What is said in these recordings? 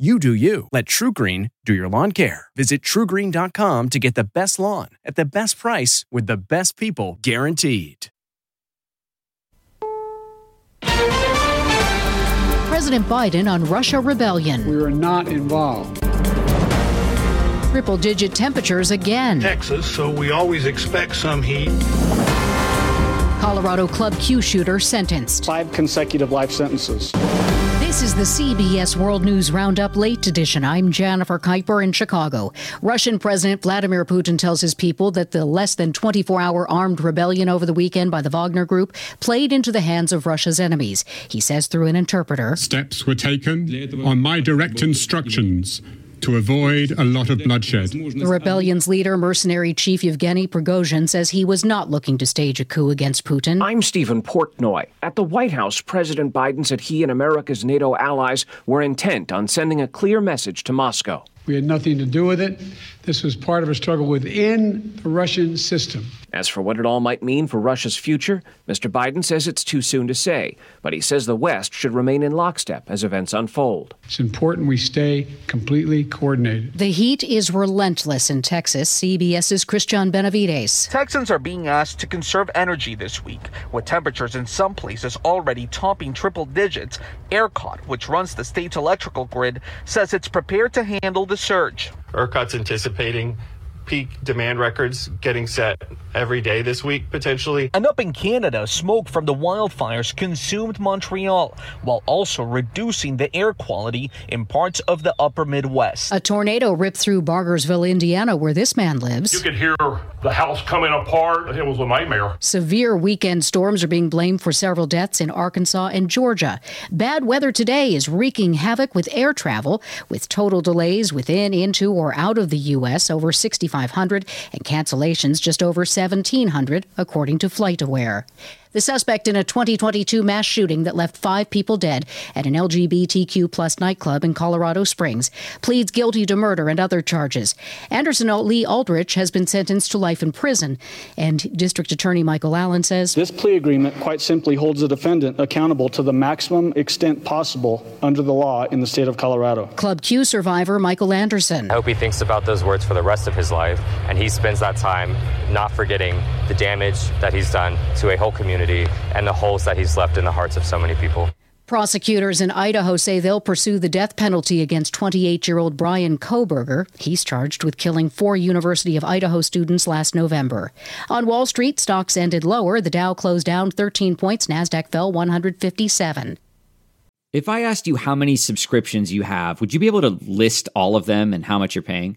You do you. Let TruGreen do your lawn care. Visit trugreen.com to get the best lawn at the best price with the best people guaranteed. President Biden on Russia rebellion. We are not involved. Triple digit temperatures again. Texas, so we always expect some heat. Colorado Club Q shooter sentenced. Five consecutive life sentences. This is the CBS World News Roundup Late Edition. I'm Jennifer Keiper in Chicago. Russian President Vladimir Putin tells his people that the less than 24 hour armed rebellion over the weekend by the Wagner Group played into the hands of Russia's enemies. He says through an interpreter Steps were taken on my direct instructions to avoid a lot of bloodshed. The rebellion's leader, mercenary chief Yevgeny Prigozhin, says he was not looking to stage a coup against Putin. I'm Steven Portnoy. At the White House, President Biden said he and America's NATO allies were intent on sending a clear message to Moscow. We had nothing to do with it. This was part of a struggle within the Russian system. As for what it all might mean for Russia's future, Mr. Biden says it's too soon to say, but he says the West should remain in lockstep as events unfold. It's important we stay completely coordinated. The heat is relentless in Texas. CBS's Cristian Benavides. Texans are being asked to conserve energy this week, with temperatures in some places already topping triple digits. ERCOT, which runs the state's electrical grid, says it's prepared to handle the surge. ERCOT's anticipating peak demand records getting set every day this week, potentially. And up in Canada, smoke from the wildfires consumed Montreal, while also reducing the air quality in parts of the upper Midwest. A tornado ripped through Bargersville, Indiana, where this man lives. You could hear the house coming apart. It was a nightmare. Severe weekend storms are being blamed for several deaths in Arkansas and Georgia. Bad weather today is wreaking havoc with air travel, with total delays within, into, or out of the U.S. over 6,500 and cancellations just over 1,700, according to FlightAware. The suspect in a 2022 mass shooting that left five people dead at an LGBTQ plus nightclub in Colorado Springs pleads guilty to murder and other charges. Anderson Lee Aldrich has been sentenced to life in prison, and District Attorney Michael Allen says this plea agreement quite simply holds the defendant accountable to the maximum extent possible under the law in the state of Colorado. Club Q survivor Michael Anderson. I hope he thinks about those words for the rest of his life, and he spends that time not forgetting the damage that he's done to a whole community and the holes that he's left in the hearts of so many people. Prosecutors in Idaho say they'll pursue the death penalty against 28 year old Brian Kohberger. He's charged with killing four University of Idaho students last November. On Wall Street, stocks ended lower. The Dow closed down 13 points, NASDAQ fell 157. If I asked you how many subscriptions you have, would you be able to list all of them and how much you're paying?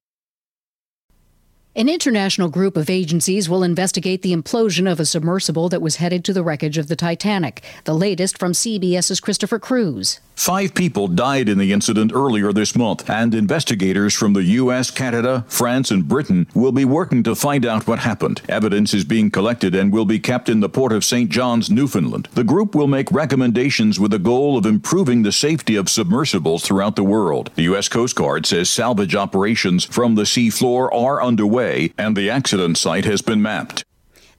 An international group of agencies will investigate the implosion of a submersible that was headed to the wreckage of the Titanic. The latest from CBS's Christopher Cruise. Five people died in the incident earlier this month, and investigators from the U.S., Canada, France, and Britain will be working to find out what happened. Evidence is being collected and will be kept in the port of St. John's, Newfoundland. The group will make recommendations with the goal of improving the safety of submersibles throughout the world. The U.S. Coast Guard says salvage operations from the seafloor are underway, and the accident site has been mapped.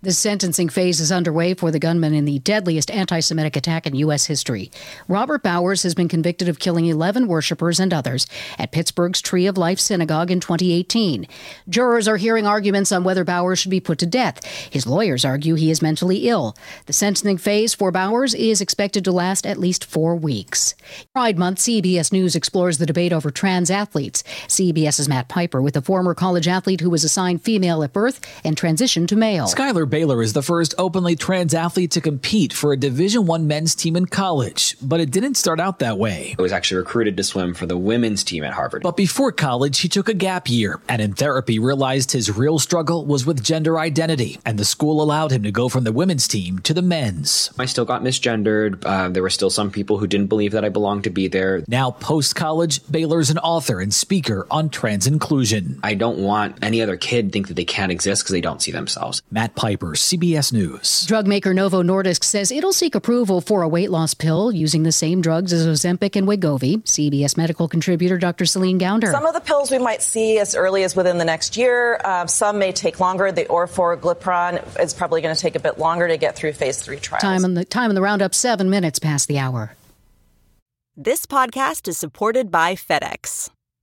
The sentencing phase is underway for the gunman in the deadliest anti Semitic attack in U.S. history. Robert Bowers has been convicted of killing 11 worshippers and others at Pittsburgh's Tree of Life Synagogue in 2018. Jurors are hearing arguments on whether Bowers should be put to death. His lawyers argue he is mentally ill. The sentencing phase for Bowers is expected to last at least four weeks. Pride Month, CBS News explores the debate over trans athletes. CBS's Matt Piper with a former college athlete who was assigned female at birth and transitioned to male. Schuyler Bailar is the first openly trans athlete to compete for a Division One men's team in college, but it didn't start out that way. I was actually recruited to swim for the women's team at Harvard. But before college, he took a gap year and in therapy realized his real struggle was with gender identity, and the school allowed him to go from the women's team to the men's. I still got misgendered. Uh, there were still some people who didn't believe that I belonged to be there. Now, post college, Bailar's an author and speaker on trans inclusion. I don't want any other kid think that they can't exist because they don't see themselves. Matt Piper, CBS News. Drug maker Novo Nordisk says it'll seek approval for a weight loss pill using the same drugs as Ozempic and Wegovy. CBS medical contributor Dr. Celine Gounder. Some of the pills we might see as early as within the next year. Uh, some may take longer. The orforglipron is probably going to take a bit longer to get through phase three trials. Time on the time in the roundup, seven minutes past the hour. This podcast is supported by FedEx.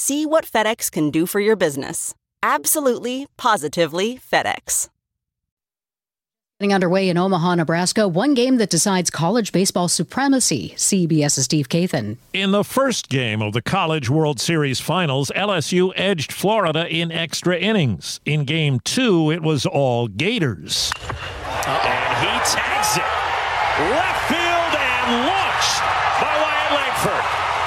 See what FedEx can do for your business. Absolutely, positively FedEx. Getting underway in Omaha, Nebraska, one game that decides college baseball supremacy. CBS's Steve Kathan. In the first game of the College World Series Finals, LSU edged Florida in extra innings. In game two, it was all Gators. And he tags it. Left field and launched by Wyatt Langford.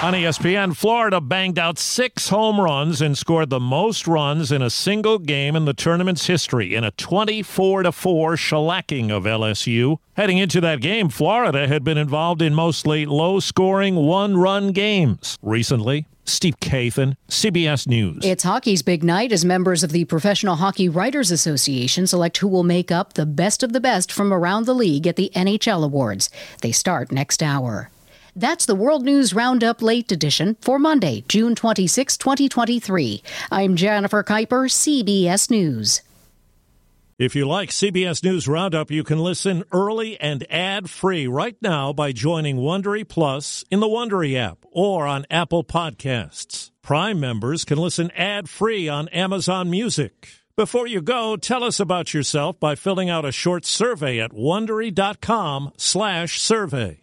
On ESPN, Florida banged out six home runs and scored the most runs in a single game in the tournament's history in a 24 4 shellacking of LSU. Heading into that game, Florida had been involved in mostly low scoring, one run games. Recently, Steve Kathan, CBS News. It's hockey's big night as members of the Professional Hockey Writers Association select who will make up the best of the best from around the league at the NHL Awards. They start next hour. That's the World News Roundup Late Edition for Monday, June 26, 2023. I'm Jennifer Keiper, CBS News. If you like CBS News Roundup, you can listen early and ad-free right now by joining Wondery Plus in the Wondery app or on Apple Podcasts. Prime members can listen ad-free on Amazon Music. Before you go, tell us about yourself by filling out a short survey at wondery.com/survey.